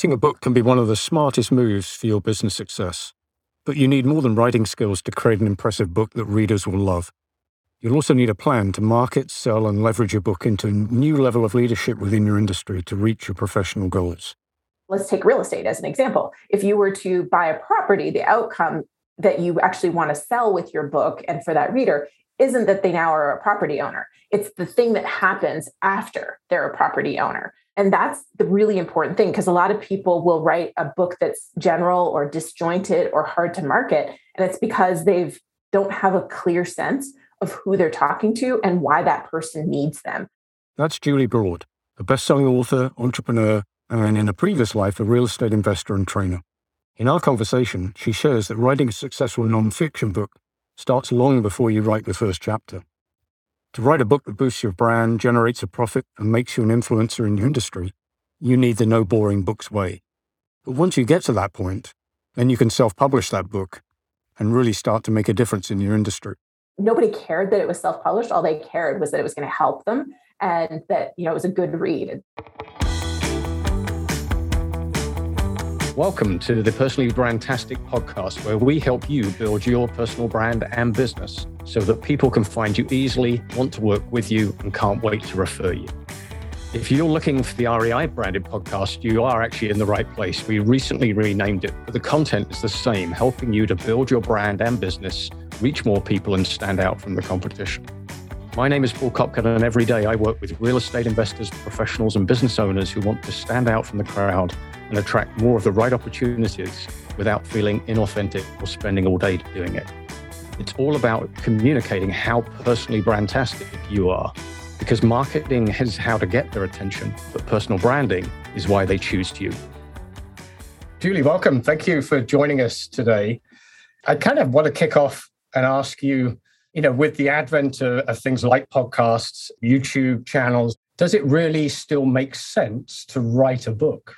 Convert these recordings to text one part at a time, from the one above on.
Writing a book can be one of the smartest moves for your business success. But you need more than writing skills to create an impressive book that readers will love. You'll also need a plan to market, sell, and leverage your book into a new level of leadership within your industry to reach your professional goals. Let's take real estate as an example. If you were to buy a property, the outcome that you actually want to sell with your book and for that reader isn't that they now are a property owner. It's the thing that happens after they're a property owner. And that's the really important thing because a lot of people will write a book that's general or disjointed or hard to market. And it's because they've don't have a clear sense of who they're talking to and why that person needs them. That's Julie Broad, a best-selling author, entrepreneur, and in a previous life, a real estate investor and trainer. In our conversation, she shares that writing a successful non-fiction book starts long before you write the first chapter. To write a book that boosts your brand, generates a profit, and makes you an influencer in your industry, you need the no boring books way. But once you get to that point, then you can self publish that book and really start to make a difference in your industry nobody cared that it was self-published. All they cared was that it was going to help them and that, you know, it was a good read. Welcome to the Personally Brandtastic podcast, where we help you build your personal brand and business so that people can find you easily, want to work with you, and can't wait to refer you. If you're looking for the REI branded podcast, you are actually in the right place. We recently renamed it, but the content is the same, helping you to build your brand and business reach more people and stand out from the competition. My name is Paul Copcutt, and every day I work with real estate investors, professionals, and business owners who want to stand out from the crowd and attract more of the right opportunities without feeling inauthentic or spending all day doing it. It's all about communicating how personally brandtastic you are, because marketing is how to get their attention, but personal branding is why they choose you. Julie, welcome. Thank you for joining us today. I kind of want to kick off and ask you, you know, with the advent of, of things like podcasts, YouTube channels, does it really still make sense to write a book?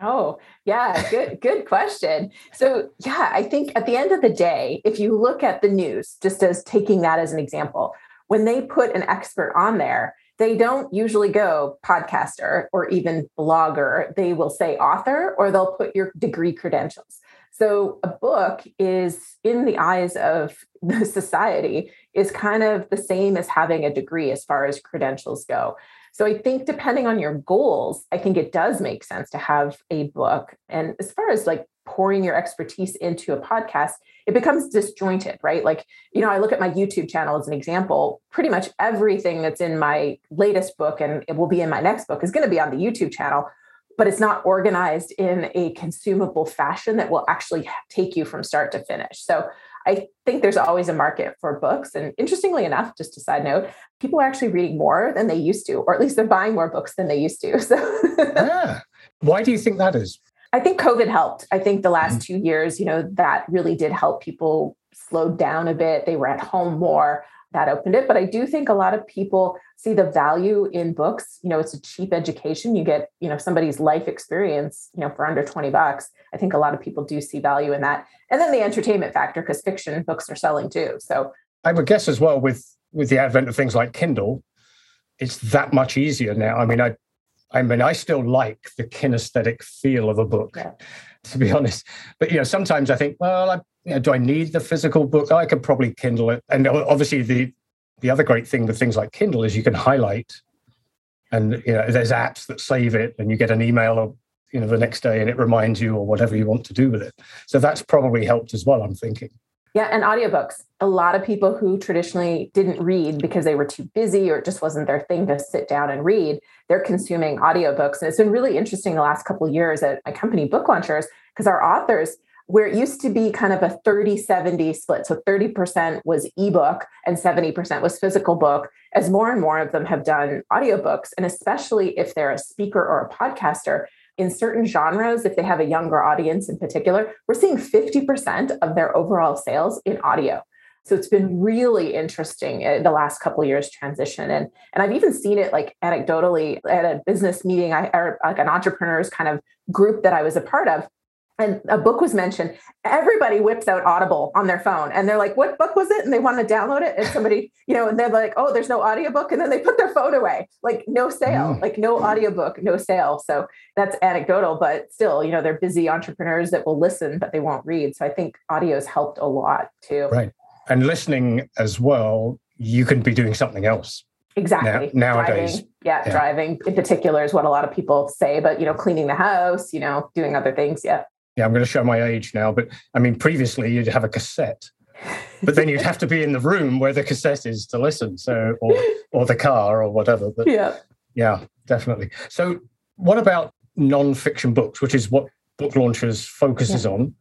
Oh, yeah, good good question. So, yeah, I think at the end of the day, if you look at the news, just as taking that as an example, when they put an expert on there, they don't usually go podcaster or even blogger. They will say author or they'll put your degree credentials. So a book is in the eyes of the society is kind of the same as having a degree as far as credentials go. So I think depending on your goals, I think it does make sense to have a book. And as far as like pouring your expertise into a podcast, it becomes disjointed, right? Like, you know, I look at my YouTube channel as an example. Pretty much everything that's in my latest book and it will be in my next book is going to be on the YouTube channel but it's not organized in a consumable fashion that will actually take you from start to finish. So I think there's always a market for books. And interestingly enough, just a side note, people are actually reading more than they used to, or at least they're buying more books than they used to. So yeah. Why do you think that is? I think COVID helped. I think the last mm-hmm. two years, you know, that really did help people slow down a bit. They were at home more that opened it. But I do think a lot of people see the value in books. You know, it's a cheap education. You get, you know, somebody's life experience, you know, for under 20 bucks. I think a lot of people do see value in that. And then the entertainment factor, because fiction books are selling too. So I would guess as well with with the advent of things like Kindle, it's that much easier now. I mean, I I mean, I still like the kinesthetic feel of a book, yeah. to be honest. But you know, sometimes I think, well, I you know, do I need the physical book? I could probably Kindle it. And obviously, the the other great thing with things like Kindle is you can highlight, and you know, there's apps that save it, and you get an email or you know the next day, and it reminds you or whatever you want to do with it. So that's probably helped as well. I'm thinking. Yeah, and audiobooks. A lot of people who traditionally didn't read because they were too busy or it just wasn't their thing to sit down and read, they're consuming audiobooks. And it's been really interesting the last couple of years at my company, Book Launchers, because our authors where it used to be kind of a 30 70 split. So 30% was ebook and 70% was physical book, as more and more of them have done audiobooks. And especially if they're a speaker or a podcaster, in certain genres, if they have a younger audience in particular, we're seeing 50% of their overall sales in audio. So it's been really interesting in the last couple years transition. And, and I've even seen it like anecdotally at a business meeting, I, or like an entrepreneurs kind of group that I was a part of and a book was mentioned, everybody whips out Audible on their phone and they're like, what book was it? And they want to download it. And somebody, you know, and they're like, oh, there's no audiobook. And then they put their phone away, like no sale, mm. like no audiobook, no sale. So that's anecdotal, but still, you know, they're busy entrepreneurs that will listen, but they won't read. So I think audio's helped a lot too. Right. And listening as well, you can be doing something else. Exactly. Now, nowadays. Driving, yeah, yeah, driving in particular is what a lot of people say, but you know, cleaning the house, you know, doing other things. Yeah yeah, I'm going to show my age now, but I mean, previously you'd have a cassette, but then you'd have to be in the room where the cassette is to listen, so or or the car or whatever. But yeah, yeah, definitely. So, what about non-fiction books, which is what Book Launchers focuses yeah. on?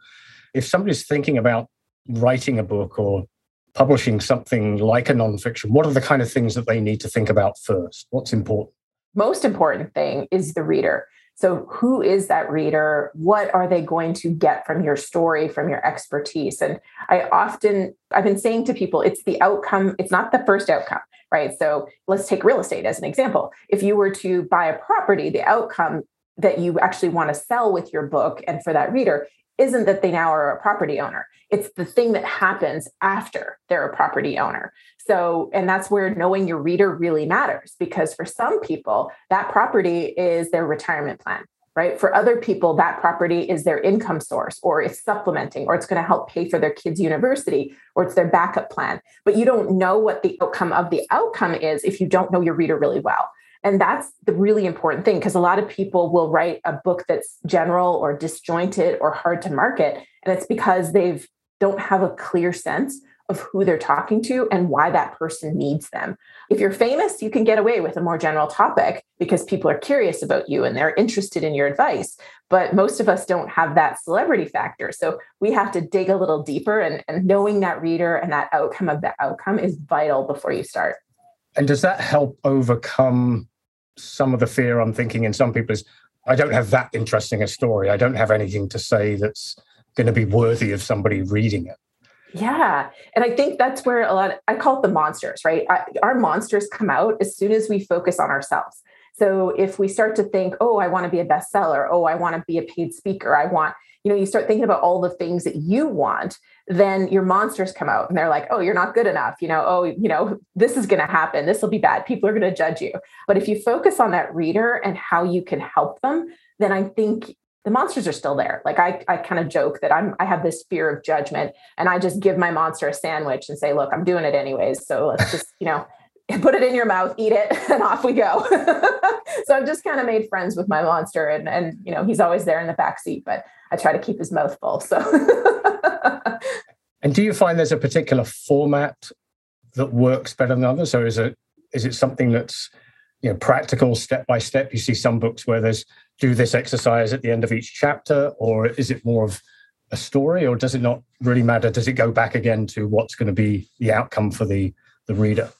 If somebody's thinking about writing a book or publishing something like a non-fiction, what are the kind of things that they need to think about first? What's important? Most important thing is the reader. So, who is that reader? What are they going to get from your story, from your expertise? And I often, I've been saying to people, it's the outcome, it's not the first outcome, right? So, let's take real estate as an example. If you were to buy a property, the outcome that you actually want to sell with your book and for that reader isn't that they now are a property owner. It's the thing that happens after they're a property owner. So, and that's where knowing your reader really matters because for some people, that property is their retirement plan, right? For other people, that property is their income source or it's supplementing or it's going to help pay for their kids' university or it's their backup plan. But you don't know what the outcome of the outcome is if you don't know your reader really well. And that's the really important thing because a lot of people will write a book that's general or disjointed or hard to market. And it's because they've don't have a clear sense of who they're talking to and why that person needs them. If you're famous, you can get away with a more general topic because people are curious about you and they're interested in your advice. But most of us don't have that celebrity factor. So we have to dig a little deeper, and, and knowing that reader and that outcome of the outcome is vital before you start. And does that help overcome some of the fear I'm thinking in some people is I don't have that interesting a story. I don't have anything to say that's going to be worthy of somebody reading it. Yeah. And I think that's where a lot, of, I call it the monsters, right? I, our monsters come out as soon as we focus on ourselves. So if we start to think, oh, I want to be a bestseller, oh, I want to be a paid speaker, I want, you know, you start thinking about all the things that you want, then your monsters come out and they're like, oh, you're not good enough. You know, oh, you know, this is going to happen. This will be bad. People are going to judge you. But if you focus on that reader and how you can help them, then I think the monsters are still there. Like I, I kind of joke that I'm, I have this fear of judgment and I just give my monster a sandwich and say, look, I'm doing it anyways. So let's just, you know, put it in your mouth, eat it, and off we go. so I've just kind of made friends with my monster, and and you know he's always there in the back seat, but I try to keep his mouth full. So. and do you find there's a particular format that works better than others, or is it is it something that's you know practical, step by step? You see some books where there's do this exercise at the end of each chapter, or is it more of a story, or does it not really matter? Does it go back again to what's going to be the outcome for the the reader?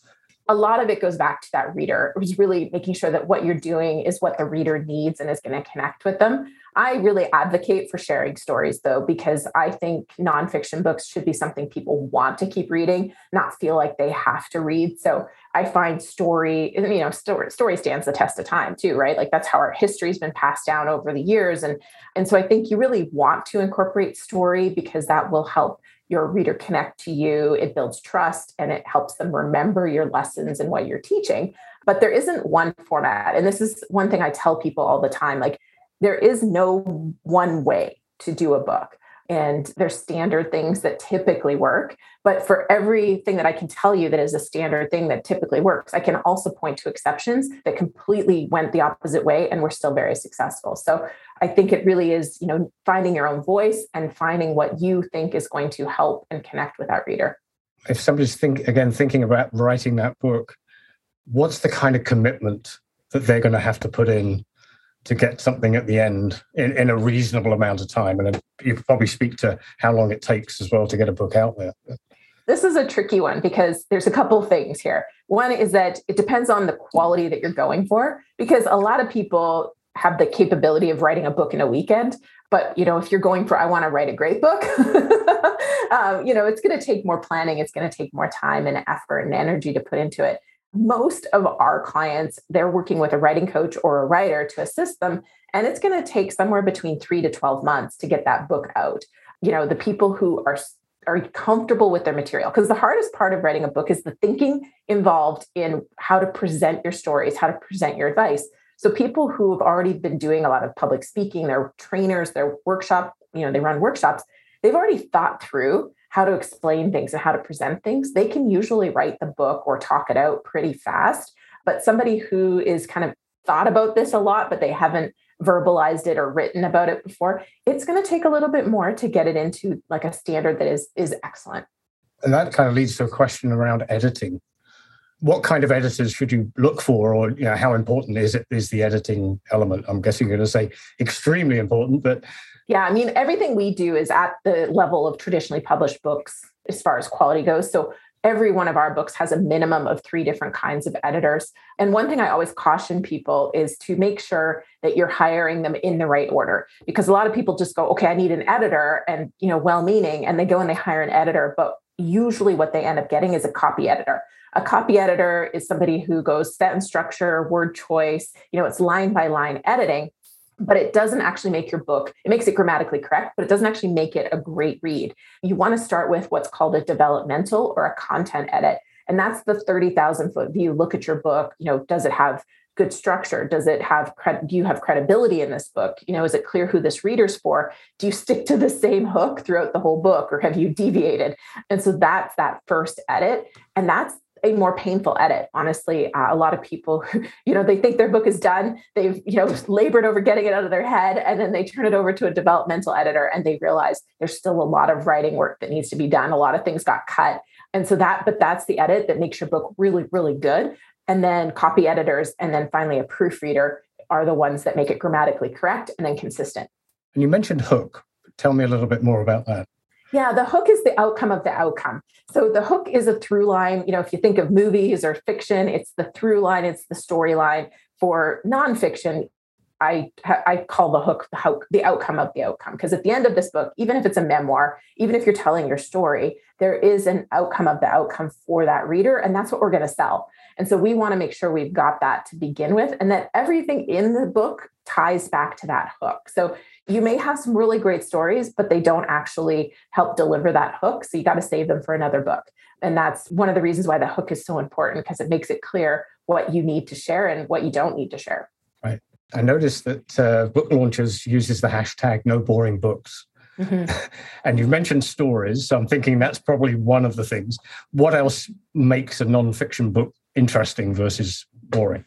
a lot of it goes back to that reader, which is really making sure that what you're doing is what the reader needs and is going to connect with them. I really advocate for sharing stories though, because I think nonfiction books should be something people want to keep reading, not feel like they have to read. So I find story, you know, story, story stands the test of time too, right? Like that's how our history's been passed down over the years. And, and so I think you really want to incorporate story because that will help your reader connect to you, it builds trust, and it helps them remember your lessons and what you're teaching. But there isn't one format. And this is one thing I tell people all the time like, there is no one way to do a book and there's standard things that typically work but for everything that i can tell you that is a standard thing that typically works i can also point to exceptions that completely went the opposite way and were still very successful. So i think it really is you know finding your own voice and finding what you think is going to help and connect with that reader. If somebody's think again thinking about writing that book what's the kind of commitment that they're going to have to put in to get something at the end in, in a reasonable amount of time. And you probably speak to how long it takes as well to get a book out there. This is a tricky one because there's a couple things here. One is that it depends on the quality that you're going for, because a lot of people have the capability of writing a book in a weekend. But you know, if you're going for I want to write a great book, um, you know, it's going to take more planning. It's going to take more time and effort and energy to put into it. Most of our clients, they're working with a writing coach or a writer to assist them. And it's going to take somewhere between three to 12 months to get that book out. You know, the people who are are comfortable with their material because the hardest part of writing a book is the thinking involved in how to present your stories how to present your advice so people who have already been doing a lot of public speaking they're trainers they're workshop you know they run workshops they've already thought through how to explain things and how to present things, they can usually write the book or talk it out pretty fast. But somebody who is kind of thought about this a lot, but they haven't verbalized it or written about it before, it's going to take a little bit more to get it into like a standard that is is excellent. And that kind of leads to a question around editing. What kind of editors should you look for, or you know, how important is it? Is the editing element? I'm guessing you're going to say extremely important, but yeah, I mean, everything we do is at the level of traditionally published books as far as quality goes. So every one of our books has a minimum of three different kinds of editors. And one thing I always caution people is to make sure that you're hiring them in the right order because a lot of people just go, "Okay, I need an editor," and you know, well-meaning, and they go and they hire an editor, but usually what they end up getting is a copy editor. A copy editor is somebody who goes sentence structure, word choice, you know, it's line by line editing but it doesn't actually make your book it makes it grammatically correct but it doesn't actually make it a great read. You want to start with what's called a developmental or a content edit and that's the 30,000 foot view. Look at your book you know does it have good structure? Does it have do you have credibility in this book? You know is it clear who this reader's for? Do you stick to the same hook throughout the whole book or have you deviated? And so that's that first edit and that's a more painful edit honestly. Uh, a lot of people you know they think their book is done. They've you know labored over getting it out of their head and then they turn it over to a developmental editor and they realize there's still a lot of writing work that needs to be done. A lot of things got cut. And so that but that's the edit that makes your book really really good. And then copy editors and then finally a proofreader are the ones that make it grammatically correct and then consistent. And you mentioned hook. Tell me a little bit more about that yeah, the hook is the outcome of the outcome. So the hook is a through line. You know, if you think of movies or fiction, it's the through line, it's the storyline. For nonfiction, I I call the hook the hook the outcome of the outcome because at the end of this book, even if it's a memoir, even if you're telling your story, there is an outcome of the outcome for that reader, and that's what we're going to sell. And so we want to make sure we've got that to begin with, and that everything in the book ties back to that hook. So you may have some really great stories, but they don't actually help deliver that hook. So you got to save them for another book. And that's one of the reasons why the hook is so important because it makes it clear what you need to share and what you don't need to share. Right. I noticed that uh, Book Launchers uses the hashtag no boring books. Mm-hmm. and you've mentioned stories. So I'm thinking that's probably one of the things. What else makes a nonfiction book interesting versus boring?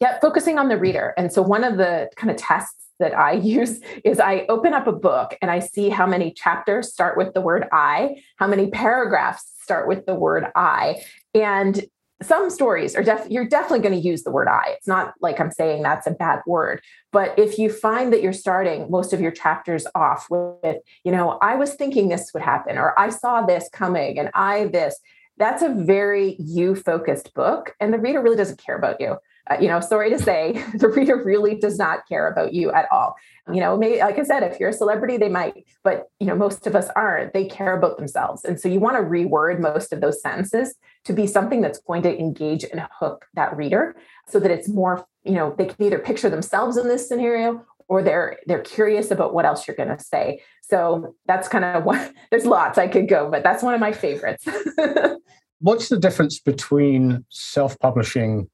Yeah, focusing on the reader. And so one of the kind of tests that I use is I open up a book and I see how many chapters start with the word I, how many paragraphs start with the word I. And some stories are def- you're definitely going to use the word I. It's not like I'm saying that's a bad word, but if you find that you're starting most of your chapters off with, you know, I was thinking this would happen, or I saw this coming, and I this, that's a very you focused book, and the reader really doesn't care about you uh, you know, sorry to say, the reader really does not care about you at all. You know, maybe, like I said, if you're a celebrity, they might, but, you know, most of us aren't. They care about themselves. And so you want to reword most of those sentences to be something that's going to engage and hook that reader so that it's more, you know, they can either picture themselves in this scenario or they're they're curious about what else you're going to say. So that's kind of what there's lots I could go, but that's one of my favorites. What's the difference between self-publishing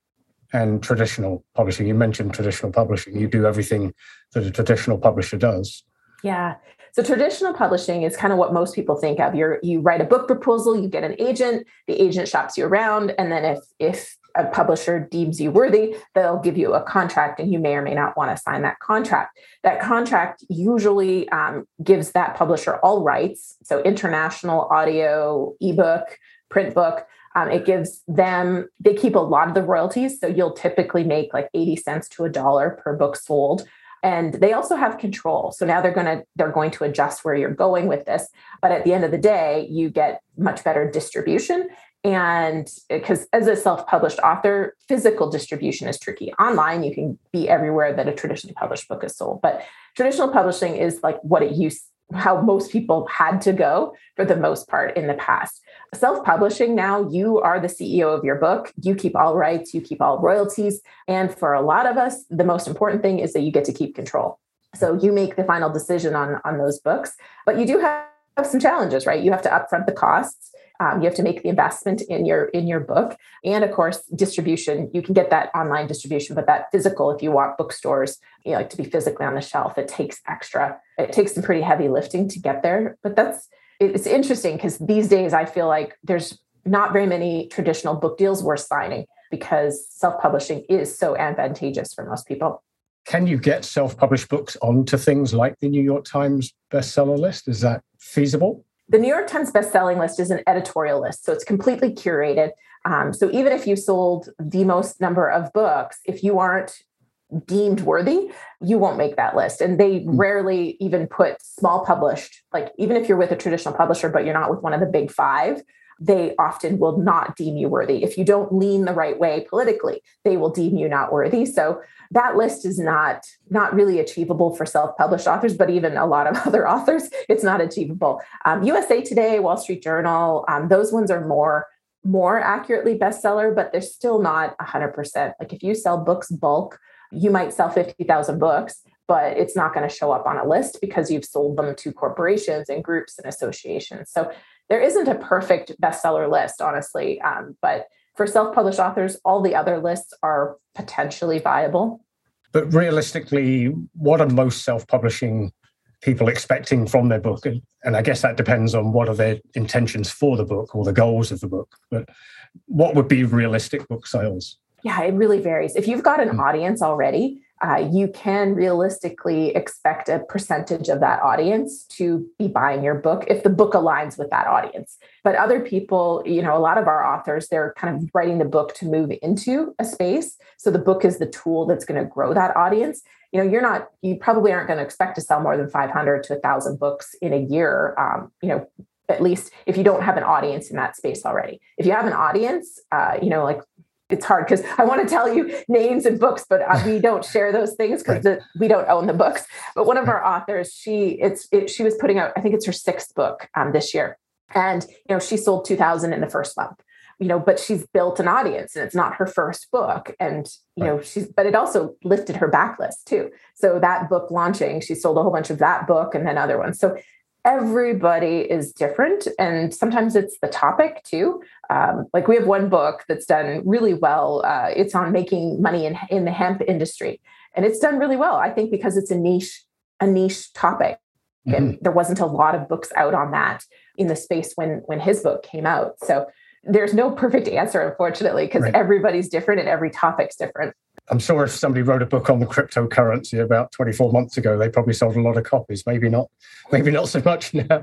and traditional publishing. You mentioned traditional publishing. You do everything that a traditional publisher does. Yeah. So traditional publishing is kind of what most people think of. You you write a book proposal, you get an agent, the agent shops you around, and then if if a publisher deems you worthy, they'll give you a contract, and you may or may not want to sign that contract. That contract usually um, gives that publisher all rights, so international audio, ebook, print book, um, it gives them, they keep a lot of the royalties. So you'll typically make like 80 cents to a dollar per book sold. And they also have control. So now they're going to they're going to adjust where you're going with this. But at the end of the day, you get much better distribution. And because as a self-published author, physical distribution is tricky. Online, you can be everywhere that a traditionally published book is sold. But traditional publishing is like what it used how most people had to go for the most part in the past. Self publishing now, you are the CEO of your book. You keep all rights, you keep all royalties. And for a lot of us, the most important thing is that you get to keep control. So you make the final decision on, on those books, but you do have some challenges, right? You have to upfront the costs. Um, you have to make the investment in your in your book, and of course, distribution. You can get that online distribution, but that physical, if you want bookstores, you know, like to be physically on the shelf, it takes extra. It takes some pretty heavy lifting to get there. But that's it's interesting because these days I feel like there's not very many traditional book deals worth signing because self-publishing is so advantageous for most people. Can you get self-published books onto things like the New York Times bestseller list? Is that feasible? The New York Times best-selling list is an editorial list, so it's completely curated. Um, so even if you sold the most number of books, if you aren't deemed worthy, you won't make that list. And they mm. rarely even put small published, like even if you're with a traditional publisher, but you're not with one of the big five, they often will not deem you worthy. If you don't lean the right way politically, they will deem you not worthy. So that list is not not really achievable for self-published authors, but even a lot of other authors, it's not achievable. Um, USA Today, Wall Street Journal, um, those ones are more more accurately bestseller, but they're still not 100%. Like if you sell books bulk, you might sell 50,000 books, but it's not going to show up on a list because you've sold them to corporations and groups and associations. So there isn't a perfect bestseller list, honestly. Um, but for self published authors, all the other lists are potentially viable. But realistically, what are most self publishing people expecting from their book? And, and I guess that depends on what are their intentions for the book or the goals of the book. But what would be realistic book sales? Yeah, it really varies. If you've got an mm. audience already, uh, you can realistically expect a percentage of that audience to be buying your book if the book aligns with that audience. But other people, you know, a lot of our authors, they're kind of writing the book to move into a space. So the book is the tool that's going to grow that audience. You know, you're not, you probably aren't going to expect to sell more than 500 to 1,000 books in a year. Um, you know, at least if you don't have an audience in that space already. If you have an audience, uh, you know, like it's hard because I want to tell you names and books, but uh, we don't share those things because right. we don't own the books. But one of our authors, she it's it, she was putting out, I think it's her sixth book um, this year, and you know she sold two thousand in the first month. You know, but she's built an audience, and it's not her first book, and you right. know she's but it also lifted her backlist too. So that book launching, she sold a whole bunch of that book and then other ones. So everybody is different and sometimes it's the topic too. Um, like we have one book that's done really well uh, it's on making money in, in the hemp industry and it's done really well i think because it's a niche a niche topic. Mm-hmm. and there wasn't a lot of books out on that in the space when when his book came out. So there's no perfect answer unfortunately because right. everybody's different and every topic's different I'm sure if somebody wrote a book on the cryptocurrency about 24 months ago, they probably sold a lot of copies. Maybe not, maybe not so much now.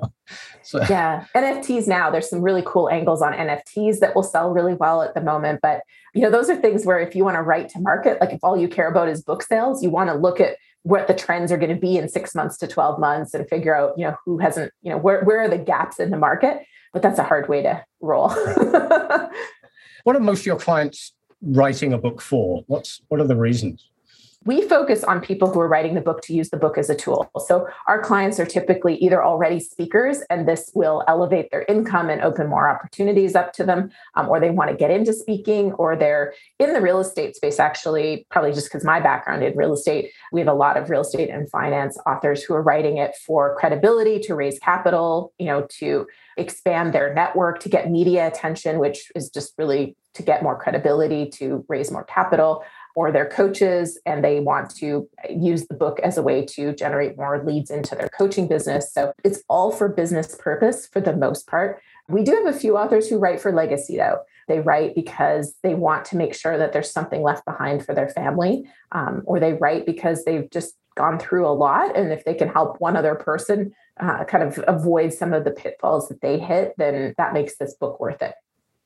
So. Yeah, NFTs now. There's some really cool angles on NFTs that will sell really well at the moment. But you know, those are things where if you want to write to market, like if all you care about is book sales, you want to look at what the trends are going to be in six months to 12 months and figure out, you know, who hasn't, you know, where where are the gaps in the market. But that's a hard way to roll. what are most of your clients writing a book for? What's what are the reasons? we focus on people who are writing the book to use the book as a tool. So our clients are typically either already speakers, and this will elevate their income and open more opportunities up to them, um, or they want to get into speaking, or they're in the real estate space. Actually, probably just because my background in real estate, we have a lot of real estate and finance authors who are writing it for credibility, to raise capital, you know, to expand their network, to get media attention, which is just really to get more credibility, to raise more capital or their coaches and they want to use the book as a way to generate more leads into their coaching business. So it's all for business purpose for the most part. We do have a few authors who write for legacy though. They write because they want to make sure that there's something left behind for their family, um, or they write because they've just gone through a lot. And if they can help one other person uh, kind of avoid some of the pitfalls that they hit, then that makes this book worth it.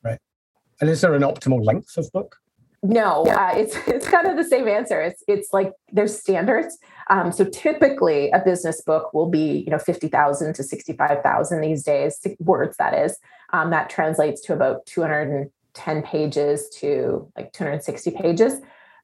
Right. And is there an optimal length of book? No, uh, it's it's kind of the same answer. It's it's like there's standards. Um, so typically, a business book will be you know fifty thousand to sixty five thousand these days words. That is um, that translates to about two hundred and ten pages to like two hundred and sixty pages.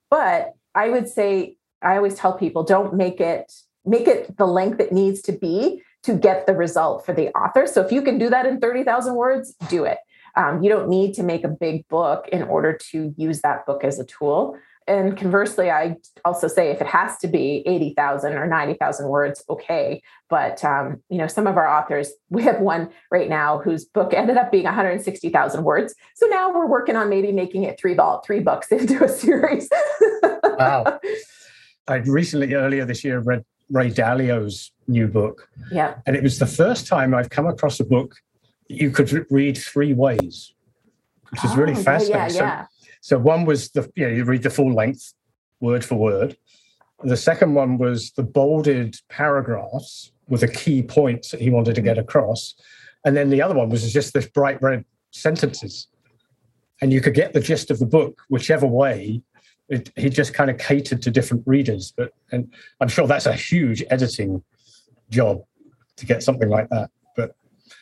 But I would say I always tell people don't make it make it the length it needs to be to get the result for the author. So if you can do that in 30,000 words, do it. Um, you don't need to make a big book in order to use that book as a tool. And conversely, I also say if it has to be 80,000 or 90,000 words, okay. But, um, you know, some of our authors, we have one right now whose book ended up being 160,000 words. So now we're working on maybe making it three, ball, three books into a series. wow. I recently, earlier this year, read Ray Dalio's new book. Yeah. And it was the first time I've come across a book you could read three ways, which is oh, really fascinating. Yeah, yeah. So, so one was the you know you read the full length, word for word. The second one was the bolded paragraphs with the key points that he wanted to get across, and then the other one was just this bright red sentences, and you could get the gist of the book whichever way. It, he just kind of catered to different readers, but and I'm sure that's a huge editing job to get something like that. But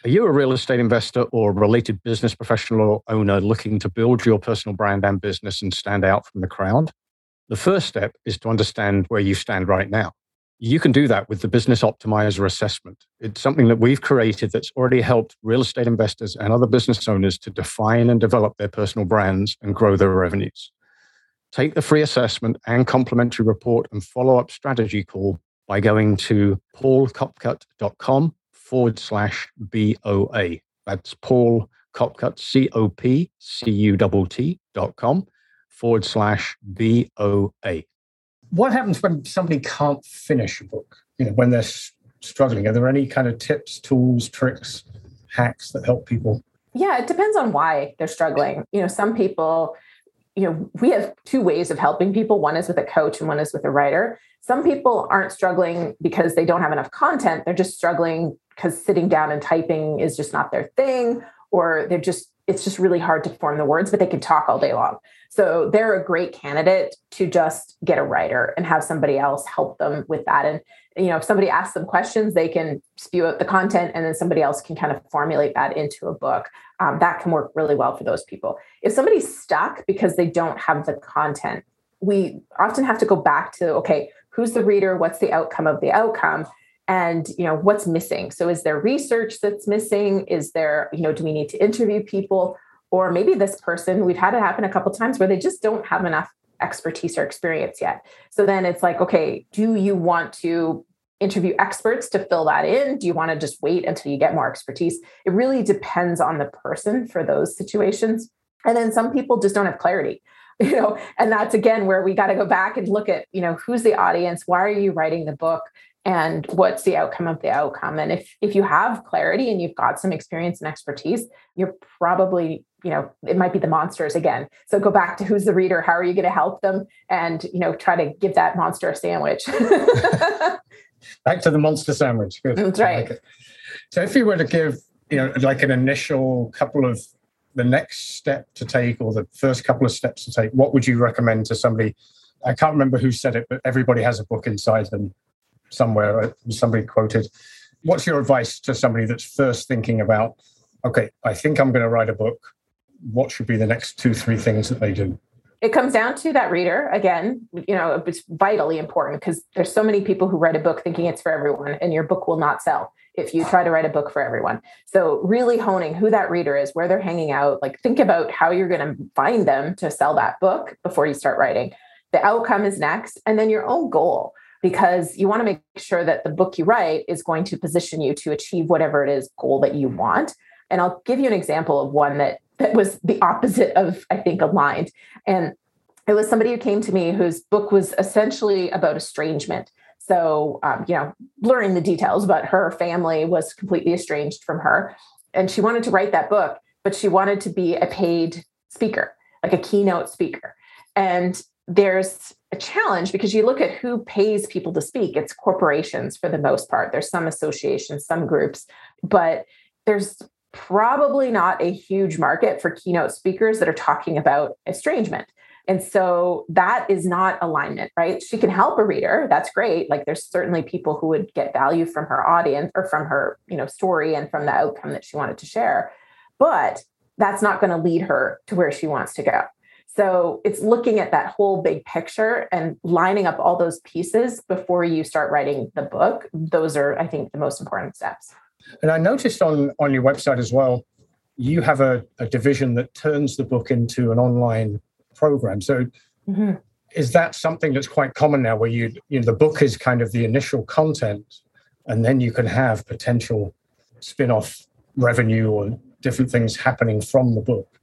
are you a real estate investor or related business professional or owner looking to build your personal brand and business and stand out from the crowd? The first step is to understand where you stand right now. You can do that with the Business Optimizer assessment. It's something that we've created that's already helped real estate investors and other business owners to define and develop their personal brands and grow their revenues. Take the free assessment and complimentary report and follow up strategy call by going to paulcopcutt.com forward slash BOA. That's Paul Copcutt, C O P C U T T dot com forward slash BOA. What happens when somebody can't finish a book? You know, when they're struggling, are there any kind of tips, tools, tricks, hacks that help people? Yeah, it depends on why they're struggling. You know, some people, you know, we have two ways of helping people. One is with a coach and one is with a writer. Some people aren't struggling because they don't have enough content. They're just struggling because sitting down and typing is just not their thing or they're just it's just really hard to form the words but they can talk all day long so they're a great candidate to just get a writer and have somebody else help them with that and you know if somebody asks them questions they can spew out the content and then somebody else can kind of formulate that into a book. Um, that can work really well for those people. If somebody's stuck because they don't have the content we often have to go back to okay who's the reader? What's the outcome of the outcome? And you know what's missing? So is there research that's missing? Is there you know do we need to interview people? Or maybe this person we've had it happen a couple times where they just don't have enough expertise or experience yet. So then it's like okay do you want to interview experts to fill that in? Do you want to just wait until you get more expertise? It really depends on the person for those situations. And then some people just don't have clarity you know? And that's again where we got to go back and look at you know who's the audience? Why are you writing the book? And what's the outcome of the outcome? And if if you have clarity and you've got some experience and expertise you're probably you know it might be the monsters again so go back to who's the reader how are you going to help them and you know try to give that monster a sandwich back to the monster sandwich Good. that's right like so if you were to give you know like an initial couple of the next step to take or the first couple of steps to take what would you recommend to somebody i can't remember who said it but everybody has a book inside them somewhere, somebody quoted. What's your advice to somebody that's first thinking about, okay, I think I'm going to write a book. What should be the next two, three things that they do? It comes down to that reader again. You know, it's vitally important because there's so many people who write a book thinking it's for everyone, and your book will not sell if you try to write a book for everyone. So, really honing who that reader is, where they're hanging out, like think about how you're going to find them to sell that book before you start writing. The outcome is next, and then your own goal because you want to make sure that the book you write is going to position you to achieve whatever it is goal that you want. And I'll give you an example of one that that was the opposite of I think aligned. And it was somebody who came to me whose book was essentially about estrangement. So, um, you know, blurring the details, but her family was completely estranged from her. And she wanted to write that book, but she wanted to be a paid speaker, like a keynote speaker. And there's a challenge because you look at who pays people to speak. It's corporations for the most part. There's some associations, some groups, but there's probably not a huge market for keynote speakers that are talking about estrangement. And so that is not alignment, right? She can help a reader. That's great. Like there's certainly people who would get value from her audience or from her, you know, story and from the outcome that she wanted to share. But that's not going to lead her to where she wants to go. So it's looking at that whole big picture and lining up all those pieces before you start writing the book. Those are, I think, the most important steps. And I noticed on, on your website as well, you have a, a division that turns the book into an online program. So mm-hmm. is that something that's quite common now where you, you know, the book is kind of the initial content and then you can have potential spin-off revenue or different things happening from the book?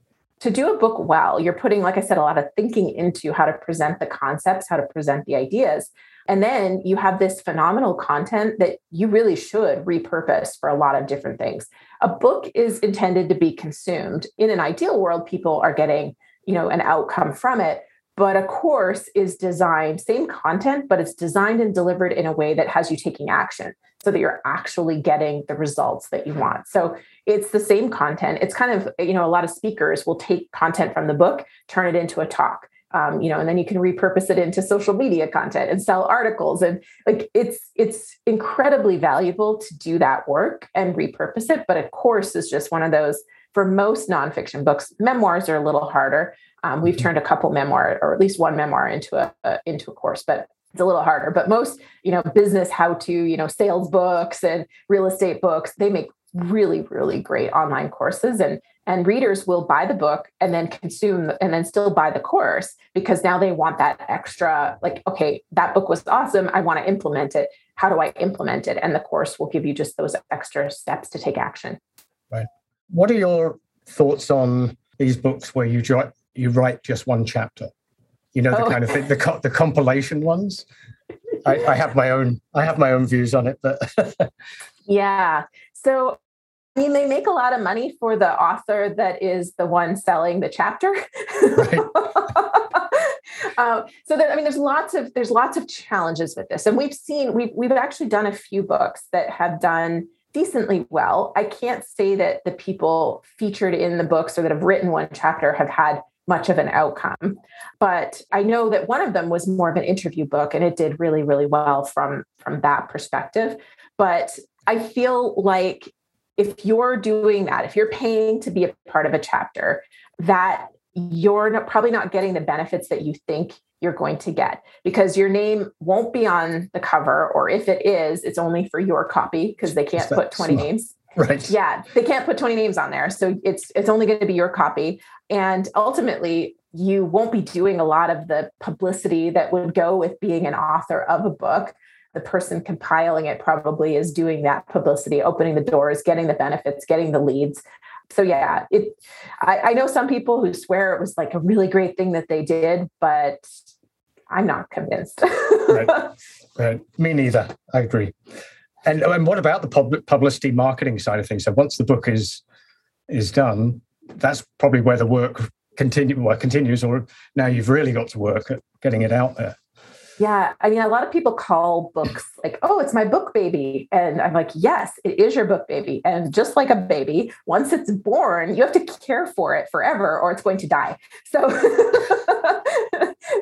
to do a book well, you're putting, like I said, a lot of thinking into how to present the concepts, how to present the ideas. And then you have this phenomenal content that you really should repurpose for a lot of different things. A book is intended to be consumed. In an ideal world, people are getting, you know, an outcome from it. But a course is designed, same content, but it's designed and delivered in a way that has you taking action so that you're actually getting the results that you want. So it's the same content. It's kind of, you know, a lot of speakers will take content from the book, turn it into a talk. Um, you know, and then you can repurpose it into social media content and sell articles. And like it's it's incredibly valuable to do that work and repurpose it. But a course is just one of those for most nonfiction books. Memoirs are a little harder. Um, we've mm-hmm. turned a couple memoir or at least one memoir into a, a into a course, but it's a little harder but most you know business how to you know sales books and real estate books they make really really great online courses and and readers will buy the book and then consume and then still buy the course because now they want that extra like okay that book was awesome i want to implement it how do i implement it and the course will give you just those extra steps to take action right what are your thoughts on these books where you you write just one chapter you know, the oh. kind of thing, the, the compilation ones. I, I have my own, I have my own views on it, but yeah. So I mean, they make a lot of money for the author that is the one selling the chapter. Right. um, so there, I mean, there's lots of there's lots of challenges with this, and we've seen we've we've actually done a few books that have done decently well. I can't say that the people featured in the books or that have written one chapter have had much of an outcome. But I know that one of them was more of an interview book and it did really, really well from, from that perspective. But I feel like if you're doing that, if you're paying to be a part of a chapter, that you're not, probably not getting the benefits that you think you're going to get because your name won't be on the cover, or if it is, it's only for your copy because they can't put 20 names. Right. Yeah, they can't put 20 names on there. So it's it's only going to be your copy. And ultimately, you won't be doing a lot of the publicity that would go with being an author of a book. The person compiling it probably is doing that publicity, opening the doors, getting the benefits, getting the leads. So yeah, it I, I know some people who swear it was like a really great thing that they did, but I'm not convinced. right. right. Me neither. I agree. And, oh, and what about the public publicity marketing side of things? So once the book is is done, that's probably where the work continue well, continues, or now you've really got to work at getting it out there. Yeah. I mean, a lot of people call mm. books like, oh, it's my book baby. And I'm like, yes, it is your book baby. And just like a baby, once it's born, you have to care for it forever or it's going to die. So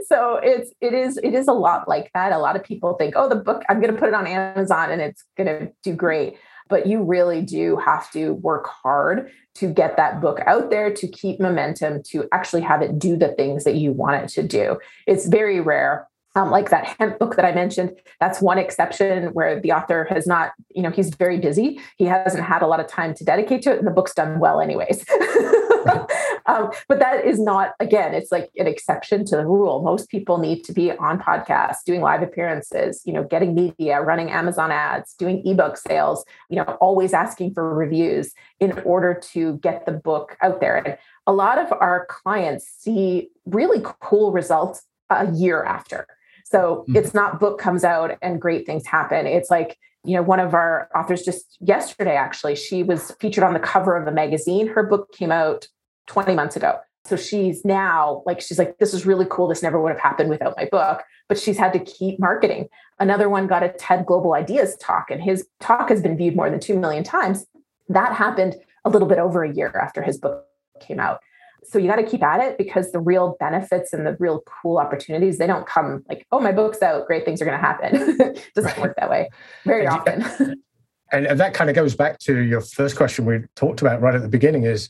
so it's it is it is a lot like that. A lot of people think, oh, the book, I'm gonna put it on Amazon and it's gonna do great. But you really do have to work hard to get that book out there, to keep momentum, to actually have it do the things that you want it to do. It's very rare um, like that hemp book that I mentioned, that's one exception where the author has not, you know, he's very busy. He hasn't had a lot of time to dedicate to it, and the book's done well, anyways. um, but that is not, again, it's like an exception to the rule. Most people need to be on podcasts, doing live appearances, you know, getting media, running Amazon ads, doing ebook sales, you know, always asking for reviews in order to get the book out there. And a lot of our clients see really cool results a year after. So mm-hmm. it's not book comes out and great things happen. It's like, you know, one of our authors just yesterday, actually, she was featured on the cover of a magazine. Her book came out 20 months ago. So she's now like, she's like, this is really cool. This never would have happened without my book, but she's had to keep marketing. Another one got a TED Global Ideas talk, and his talk has been viewed more than 2 million times. That happened a little bit over a year after his book came out so you got to keep at it because the real benefits and the real cool opportunities they don't come like oh my book's out great things are going to happen it doesn't right. work that way very and often and, and that kind of goes back to your first question we talked about right at the beginning is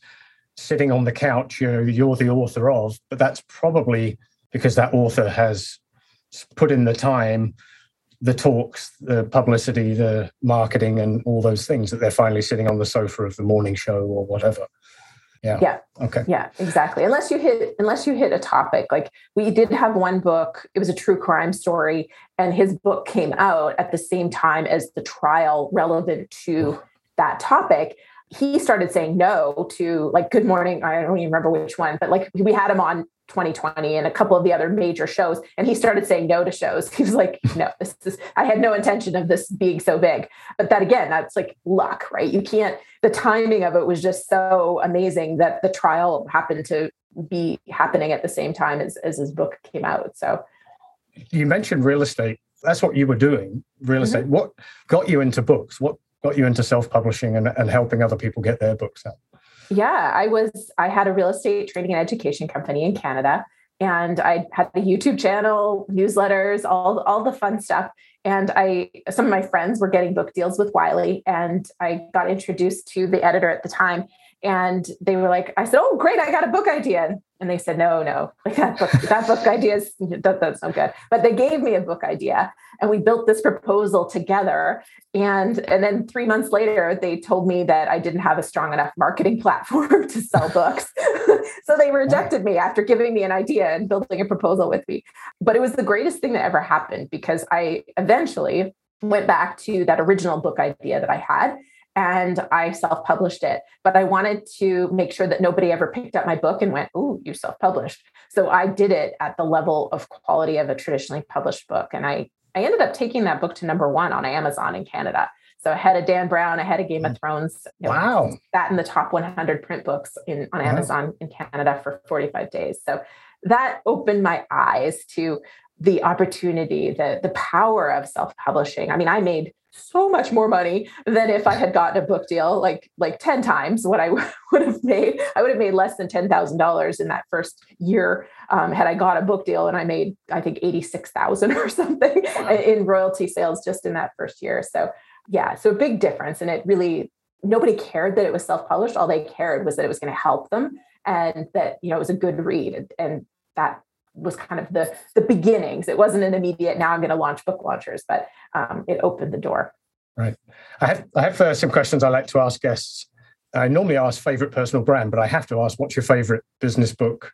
sitting on the couch you know, you're the author of, but that's probably because that author has put in the time, the talks, the publicity, the marketing, and all those things that they're finally sitting on the sofa of the morning show or whatever. Yeah. Yeah. Okay. Yeah, exactly. Unless you hit unless you hit a topic. Like we did have one book, it was a true crime story, and his book came out at the same time as the trial relevant to that topic he started saying no to like Good Morning. I don't even remember which one, but like we had him on 2020 and a couple of the other major shows, and he started saying no to shows. He was like, "No, this is. I had no intention of this being so big." But that again, that's like luck, right? You can't. The timing of it was just so amazing that the trial happened to be happening at the same time as as his book came out. So, you mentioned real estate. That's what you were doing, real mm-hmm. estate. What got you into books? What got you into self-publishing and, and helping other people get their books out? Yeah, I was I had a real estate training and education company in Canada and I had a YouTube channel, newsletters, all all the fun stuff. And I some of my friends were getting book deals with Wiley and I got introduced to the editor at the time and they were like, I said, "Oh, great! I got a book idea." And they said, "No, no, like that book, that book idea is that, that's no good." But they gave me a book idea, and we built this proposal together. And and then three months later, they told me that I didn't have a strong enough marketing platform to sell books, so they rejected me after giving me an idea and building a proposal with me. But it was the greatest thing that ever happened because I eventually went back to that original book idea that I had and I self published it. But I wanted to make sure that nobody ever picked up my book and went, Ooh, you self published. So I did it at the level of quality of a traditionally published book. And I, I ended up taking that book to number one on Amazon in Canada. So ahead of Dan Brown, ahead of Game of mm. Thrones. You know, wow. That in the top 100 print books in on wow. Amazon in Canada for 45 days. So that opened my eyes to the opportunity, the, the power of self-publishing. I mean, I made so much more money than if I had gotten a book deal, like like 10 times what I would have made. I would have made less than $10,000 in that first year um, had I got a book deal and I made, I think 86,000 or something in royalty sales just in that first year. So yeah, so a big difference. And it really, nobody cared that it was self-published. All they cared was that it was going to help them and that, you know, it was a good read. And, and that was kind of the the beginnings. It wasn't an immediate. Now I'm going to launch book launchers, but um, it opened the door. Right. I have I have uh, some questions I like to ask guests. I normally ask favorite personal brand, but I have to ask what's your favorite business book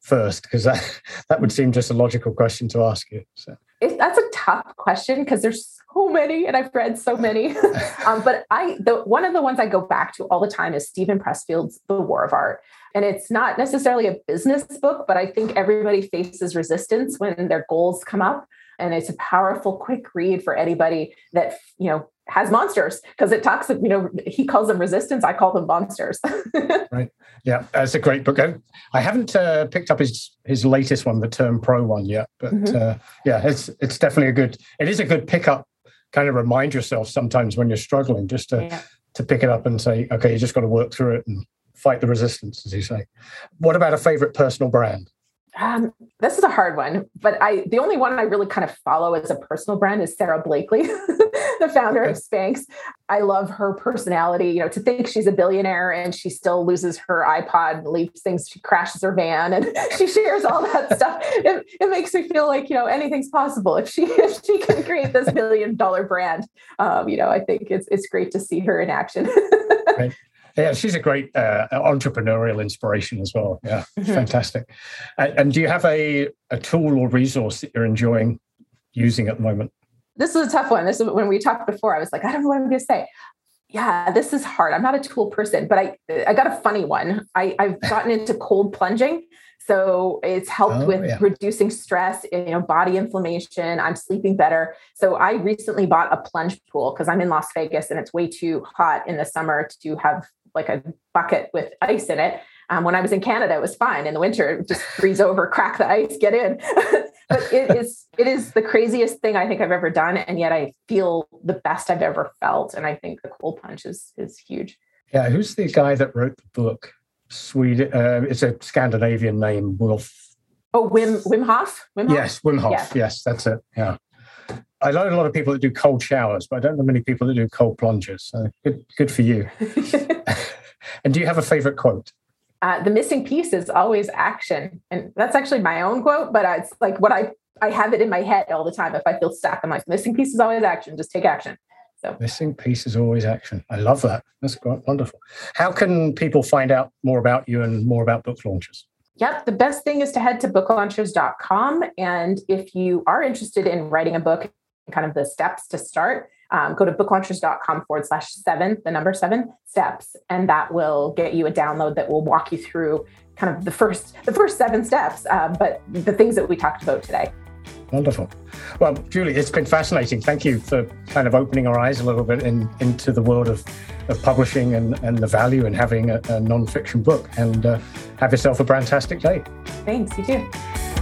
first because that that would seem just a logical question to ask you. So it, that's a tough question because there's so many and I've read so many. um, but I the one of the ones I go back to all the time is Steven Pressfield's The War of Art. And it's not necessarily a business book, but I think everybody faces resistance when their goals come up. And it's a powerful, quick read for anybody that, you know, has monsters because it talks, you know, he calls them resistance. I call them monsters. right. Yeah. That's a great book. I haven't uh, picked up his, his latest one, the term pro one yet, but mm-hmm. uh, yeah, it's, it's definitely a good, it is a good pickup kind of remind yourself sometimes when you're struggling just to, yeah. to pick it up and say, okay, you just got to work through it and fight the resistance, as you say. What about a favorite personal brand? Um, this is a hard one, but I the only one I really kind of follow as a personal brand is Sara Blakely, the founder okay. of Spanx. I love her personality. You know, to think she's a billionaire and she still loses her iPod and leaves things, she crashes her van and she shares all that stuff. It, it makes me feel like you know anything's possible if she if she can create this billion dollar brand. Um, you know, I think it's it's great to see her in action. right. Yeah, she's a great uh, entrepreneurial inspiration as well. Yeah, mm-hmm. fantastic. And, and, do you have a, a tool or resource that you're enjoying using at the moment? This is a tough one. This is when we talked before. I was like, I don't know what I'm going to say. Yeah, this is hard. I'm not a tool person, but I I got a funny one. I, I've gotten into cold plunging. So it's helped oh, with yeah. reducing stress, you know, body inflammation. I'm sleeping better. So I recently bought a plunge pool because I'm in Las Vegas and it's way too hot in the summer to have like a bucket with ice in it. Um, when I was in Canada, it was fine. In the winter, just freeze over, crack the ice, get in. but it is it is the craziest thing I think I've ever done, and yet I feel the best I've ever felt. And I think the cold punch is is huge. Yeah, who's the guy that wrote the book? Sweden. Uh, it's a Scandinavian name. Wolf. Oh, Wim Wim Hof. Wim Hof? Yes, Wim Hof. Yeah. Yes, that's it. Yeah. I know a lot of people that do cold showers, but I don't know many people that do cold plunges. So good, good for you. and do you have a favorite quote? uh, the missing piece is always action. And that's actually my own quote, but it's like what I, I have it in my head all the time. If I feel stuck, I'm like, missing piece is always action. Just take action. So missing piece is always action. I love that. That's quite wonderful. How can people find out more about you and more about book launchers? Yep. The best thing is to head to booklaunchers.com. And if you are interested in writing a book, kind of the steps to start, um, go to booklaunchers.com forward slash seven, the number seven steps, and that will get you a download that will walk you through kind of the first the first seven steps, uh, but the things that we talked about today. Wonderful. Well, Julie, it's been fascinating. Thank you for kind of opening our eyes a little bit in, into the world of, of publishing and, and the value in having a, a non-fiction book. And uh, have yourself a fantastic day. Thanks. You too.